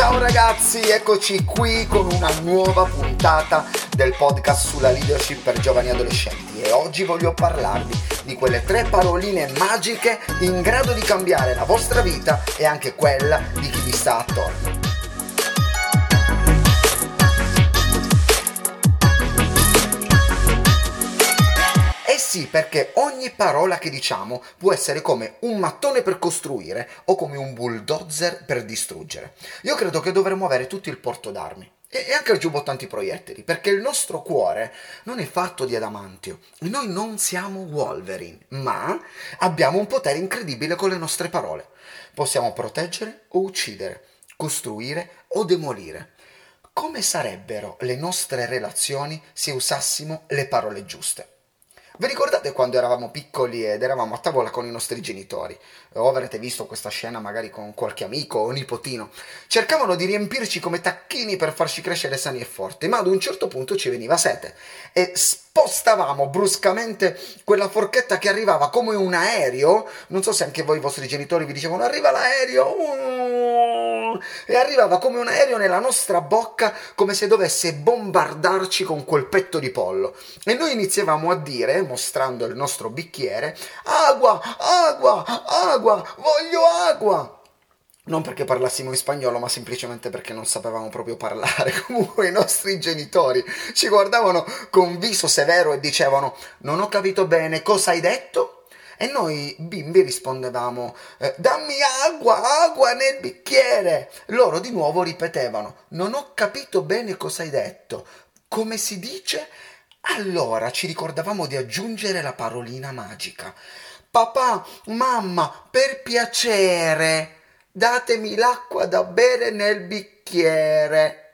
Ciao ragazzi, eccoci qui con una nuova puntata del podcast sulla leadership per giovani adolescenti e oggi voglio parlarvi di quelle tre paroline magiche in grado di cambiare la vostra vita e anche quella di chi vi sta attorno. Sì, perché ogni parola che diciamo può essere come un mattone per costruire o come un bulldozer per distruggere. Io credo che dovremmo avere tutti il porto d'armi e anche il giubbottanti proiettili, perché il nostro cuore non è fatto di adamantio. Noi non siamo Wolverine, ma abbiamo un potere incredibile con le nostre parole. Possiamo proteggere o uccidere, costruire o demolire. Come sarebbero le nostre relazioni se usassimo le parole giuste? Vi ricordate quando eravamo piccoli ed eravamo a tavola con i nostri genitori? O avrete visto questa scena magari con qualche amico o nipotino? Cercavano di riempirci come tacchini per farci crescere sani e forti, ma ad un certo punto ci veniva sete e spostavamo bruscamente quella forchetta che arrivava come un aereo. Non so se anche voi i vostri genitori vi dicevano arriva l'aereo. E arrivava come un aereo nella nostra bocca come se dovesse bombardarci con quel petto di pollo. E noi iniziavamo a dire, mostrando il nostro bicchiere, agua, agua, agua, voglio agua non perché parlassimo in spagnolo, ma semplicemente perché non sapevamo proprio parlare. Comunque i nostri genitori ci guardavano con viso severo e dicevano: Non ho capito bene cosa hai detto? E noi bimbi rispondevamo: eh, Dammi acqua, acqua nel bicchiere. Loro di nuovo ripetevano: Non ho capito bene cosa hai detto. Come si dice? Allora ci ricordavamo di aggiungere la parolina magica. Papà, mamma, per piacere, datemi l'acqua da bere nel bicchiere.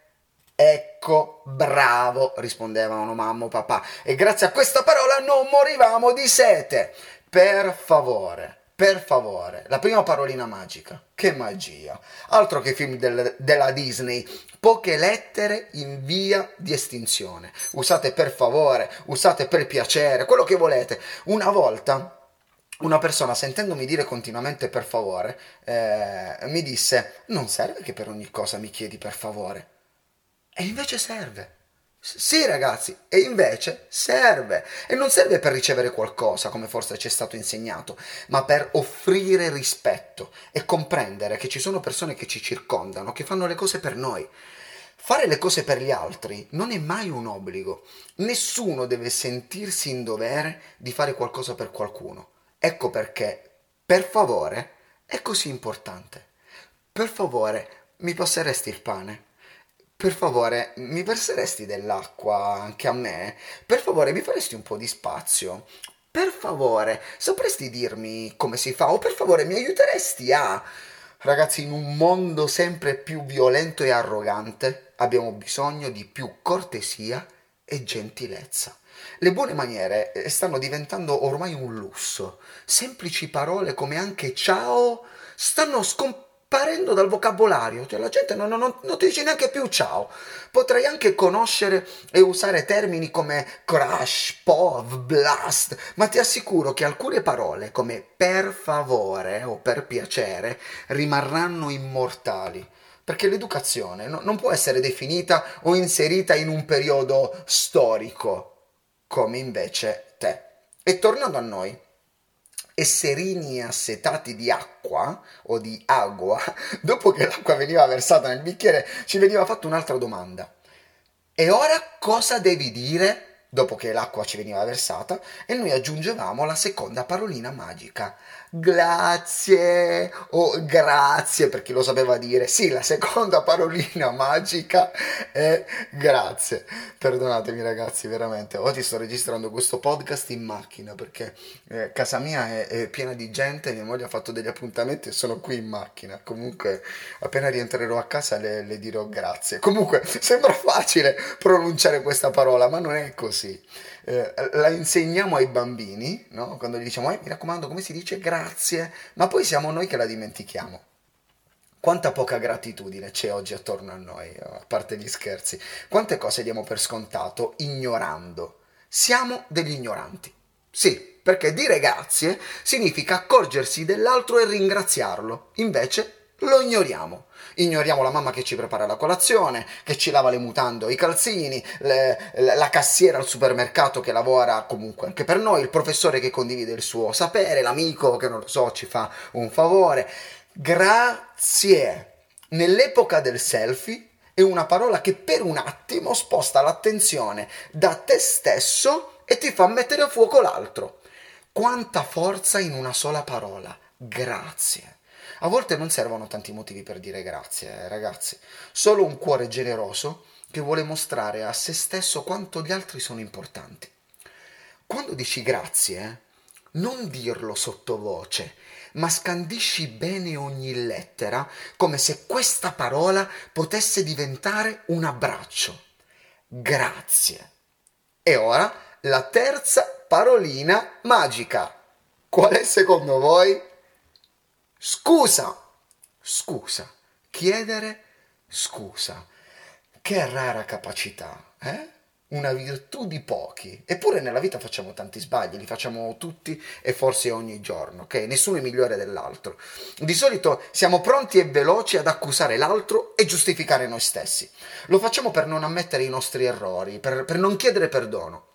Ecco, bravo, rispondevano mamma o papà, e grazie a questa parola non morivamo di sete. Per favore, per favore, la prima parolina magica. Che magia! Altro che film del, della Disney. Poche lettere in via di estinzione. Usate per favore, usate per piacere, quello che volete. Una volta una persona sentendomi dire continuamente per favore, eh, mi disse, non serve che per ogni cosa mi chiedi per favore. E invece serve. Sì ragazzi, e invece serve. E non serve per ricevere qualcosa, come forse ci è stato insegnato, ma per offrire rispetto e comprendere che ci sono persone che ci circondano, che fanno le cose per noi. Fare le cose per gli altri non è mai un obbligo. Nessuno deve sentirsi in dovere di fare qualcosa per qualcuno. Ecco perché, per favore, è così importante. Per favore, mi passeresti il pane? Per favore, mi verseresti dell'acqua anche a me? Per favore, mi faresti un po' di spazio? Per favore, sapresti dirmi come si fa? O per favore, mi aiuteresti a... Ragazzi, in un mondo sempre più violento e arrogante, abbiamo bisogno di più cortesia e gentilezza. Le buone maniere eh, stanno diventando ormai un lusso. Semplici parole come anche ciao stanno scomparendo sparendo dal vocabolario, cioè la gente non, non, non, ti dice neanche più ciao. Potrei anche conoscere e usare termini come crash, pov, blast, ma ti assicuro che alcune parole come per favore o per piacere rimarranno immortali. Perché l'educazione no, non può essere definita o inserita in un periodo storico, come invece te. E tornando a noi, esserini assetati di acqua o di agua, dopo che l'acqua veniva versata nel bicchiere, ci veniva fatta un'altra domanda. E ora cosa devi dire dopo che l'acqua ci veniva versata? E noi aggiungevamo la seconda parolina magica grazie o grazie per chi lo sapeva dire. Sì, la seconda parolina magica è grazie. Perdonatemi ragazzi, veramente. Oggi sto registrando questo podcast in macchina perché eh, casa mia è, è, piena di gente, mia moglie ha fatto degli appuntamenti e sono qui in macchina. Comunque appena rientrerò a casa le, le dirò grazie. Comunque sembra facile pronunciare questa parola, ma non è così eh, la insegniamo ai bambini, no? quando gli diciamo, eh, mi raccomando, come si dice grazie, ma poi siamo noi che la dimentichiamo. Quanta poca gratitudine c'è oggi attorno a noi, a parte gli scherzi. Quante cose diamo per scontato ignorando. Siamo degli ignoranti. Sì, perché dire grazie significa accorgersi dell'altro e ringraziarlo. Invece lo ignoriamo. Ignoriamo la mamma che ci prepara la colazione, che ci lava le mutande o i calzini, le, la cassiera al supermercato che lavora comunque anche per noi, il professore che condivide il suo sapere, l'amico che non lo so ci fa un favore. Grazie. Nell'epoca del selfie è una parola che per un attimo sposta l'attenzione da te stesso e ti fa mettere a fuoco l'altro. Quanta forza in una sola parola. Grazie. A volte non servono tanti motivi per dire grazie, eh, ragazzi. Solo un cuore generoso che vuole mostrare a se stesso quanto gli altri sono importanti. Quando dici grazie, non dirlo sottovoce, ma scandisci bene ogni lettera come se questa parola potesse diventare un abbraccio. Grazie. E ora la terza parolina magica. Qual è secondo voi? Scusa, scusa, chiedere scusa. Che rara capacità, eh? Una virtù di pochi. Eppure nella vita facciamo tanti sbagli, li facciamo tutti e forse ogni giorno, ok? Nessuno è migliore dell'altro. Di solito siamo pronti e veloci ad accusare l'altro e giustificare noi stessi. Lo facciamo per non ammettere i nostri errori, per, per non chiedere perdono.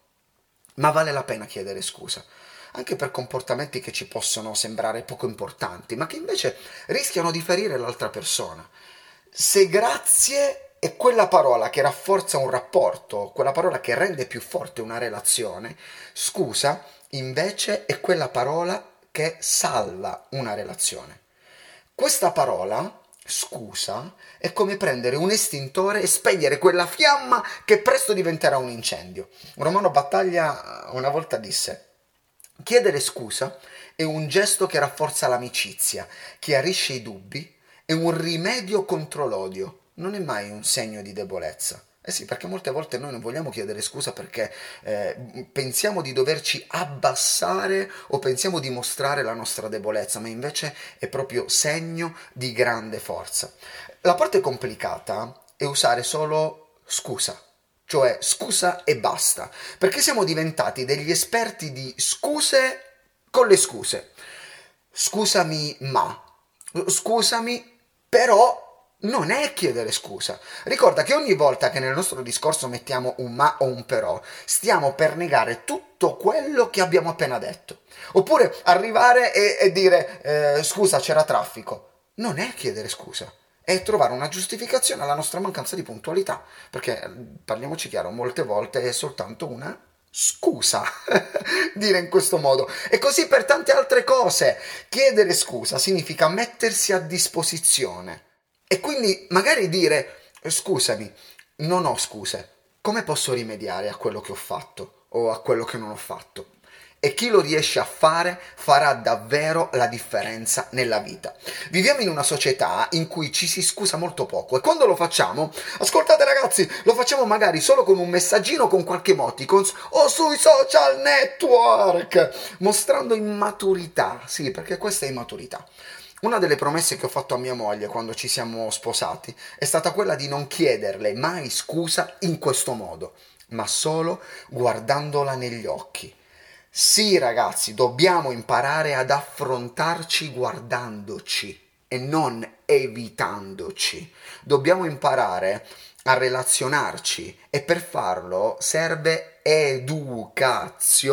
Ma vale la pena chiedere scusa anche per comportamenti che ci possono sembrare poco importanti, ma che invece rischiano di ferire l'altra persona. Se grazie è quella parola che rafforza un rapporto, quella parola che rende più forte una relazione, scusa invece è quella parola che salva una relazione. Questa parola scusa è come prendere un estintore e spegnere quella fiamma che presto diventerà un incendio. Romano Battaglia una volta disse Chiedere scusa è un gesto che rafforza l'amicizia, chiarisce i dubbi, è un rimedio contro l'odio, non è mai un segno di debolezza. Eh sì, perché molte volte noi non vogliamo chiedere scusa perché eh, pensiamo di doverci abbassare o pensiamo di mostrare la nostra debolezza, ma invece è proprio segno di grande forza. La parte complicata è usare solo scusa cioè scusa e basta, perché siamo diventati degli esperti di scuse con le scuse. Scusami, ma. Scusami, però non è chiedere scusa. Ricorda che ogni volta che nel nostro discorso mettiamo un ma o un però, stiamo per negare tutto quello che abbiamo appena detto. Oppure arrivare e, e dire eh, scusa, c'era traffico. Non è chiedere scusa è trovare una giustificazione alla nostra mancanza di puntualità, perché parliamoci chiaro, molte volte è soltanto una scusa dire in questo modo. E così per tante altre cose. Chiedere scusa significa mettersi a disposizione. E quindi magari dire scusami non ho scuse. Come posso rimediare a quello che ho fatto o a quello che non ho fatto e chi lo riesce a fare farà davvero la differenza nella vita. Viviamo in una società in cui ci si scusa molto poco e quando lo facciamo, ascoltate ragazzi, lo facciamo magari solo con un messaggino con qualche emoticons o sui social network, mostrando immaturità. Sì, perché questa è immaturità. Una delle promesse che ho fatto a mia moglie quando ci siamo sposati è stata quella di non chiederle mai scusa in questo modo, ma solo guardandola negli occhi sì, ragazzi, dobbiamo imparare ad affrontarci guardandoci e non evitandoci. Dobbiamo imparare a relazionarci e per farlo serve educazione.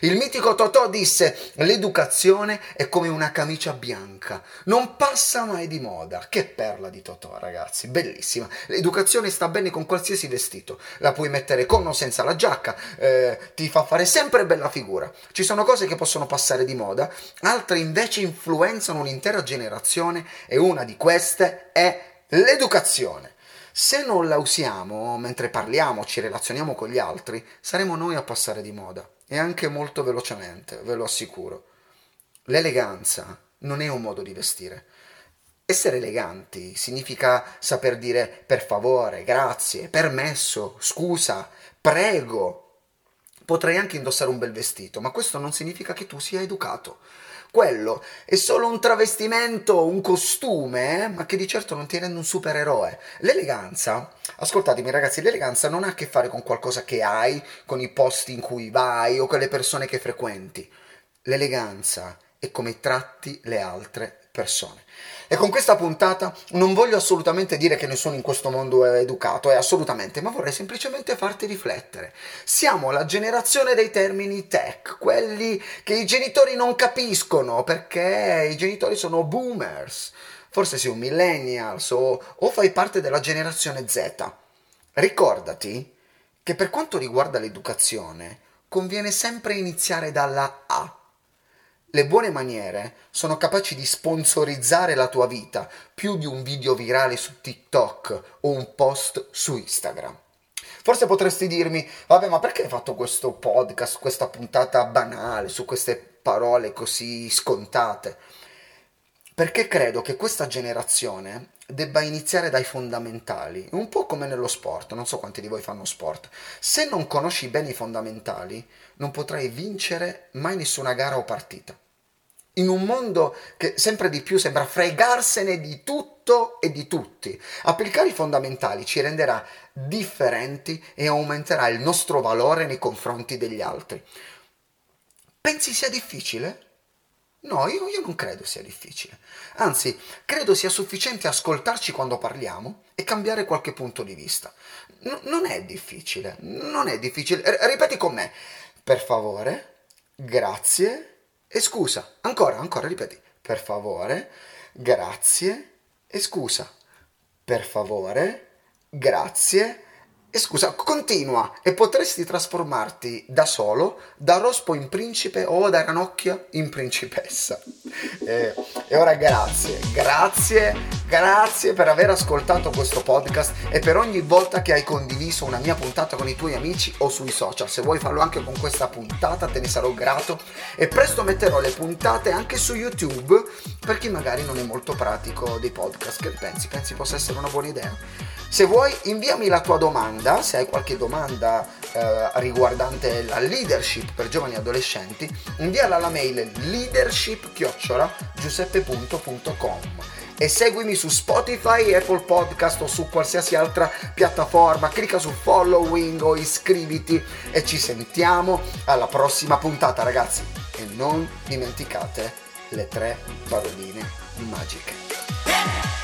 Il mitico Totò disse: L'educazione è come una camicia bianca, non passa mai di moda. Che perla di Totò, ragazzi, bellissima. L'educazione sta bene con qualsiasi vestito, la puoi mettere con o senza la giacca, eh, ti fa fare sempre bella figura. Ci sono cose che possono passare di moda, altre invece influenzano un'intera generazione e una di queste è l'educazione. Se non la usiamo mentre parliamo, ci relazioniamo con gli altri, saremo noi a passare di moda e anche molto velocemente, ve lo assicuro. L'eleganza non è un modo di vestire. Essere eleganti significa saper dire per favore, grazie, permesso, scusa, prego. Potrei anche indossare un bel vestito, ma questo non significa che tu sia educato quello è solo un travestimento, un costume, eh? ma che di certo non ti rende un supereroe. L'eleganza, ascoltatemi ragazzi, l'eleganza non ha a che fare con qualcosa che hai, con i posti in cui vai o con le persone che frequenti. L'eleganza è come tratti le altre persone. E con questa puntata non voglio assolutamente dire che nessuno in questo mondo è educato, è assolutamente, ma vorrei semplicemente farti riflettere. Siamo la generazione dei termini tech, quelli che i genitori non capiscono perché i genitori sono boomers. Forse sei un millennials o, o fai parte della generazione Z. Ricordati che per quanto riguarda l'educazione conviene sempre iniziare dalla A le buone maniere sono capaci di sponsorizzare la tua vita più di un video virale su TikTok o un post su Instagram. Forse potresti dirmi, vabbè, ma perché hai fatto questo podcast, questa puntata banale, su queste parole così scontate? Perché credo che questa generazione debba iniziare dai fondamentali, un po' come nello sport, non so quanti di voi fanno sport. Se non conosci bene i fondamentali, non potrai vincere mai nessuna gara o partita in un mondo che sempre di più sembra fregarsene di tutto e di tutti. Applicare i fondamentali ci renderà differenti e aumenterà il nostro valore nei confronti degli altri. Pensi sia difficile? No, io, io, non credo sia difficile. Anzi, credo sia sufficiente ascoltarci quando parliamo e cambiare qualche punto di vista. N- non è difficile, non è difficile. R- ripeti con me. Per favore, grazie, e scusa. Ancora, ancora, ripeti. Per favore, grazie e scusa. Per favore, grazie e scusa. Continua e potresti trasformarti da solo da Rospo in principe o da Ranocchia in principessa. E, e ora grazie, grazie, grazie per aver ascoltato questo podcast e per ogni volta che hai condiviso una mia puntata con i tuoi amici o sui social. Se vuoi farlo anche con questa puntata te ne sarò grato e presto metterò le puntate anche su YouTube per chi magari non è molto pratico dei podcast. Che pensi? Pensi possa essere una buona idea? Se vuoi inviami la tua domanda, se hai qualche domanda eh, riguardante la leadership per giovani adolescenti, inviala alla mail leadership-giuseppe.com e seguimi su Spotify, Apple Podcast o su qualsiasi altra piattaforma. Clicca su following o iscriviti e ci sentiamo alla prossima puntata, ragazzi. E non dimenticate le tre paroline magiche.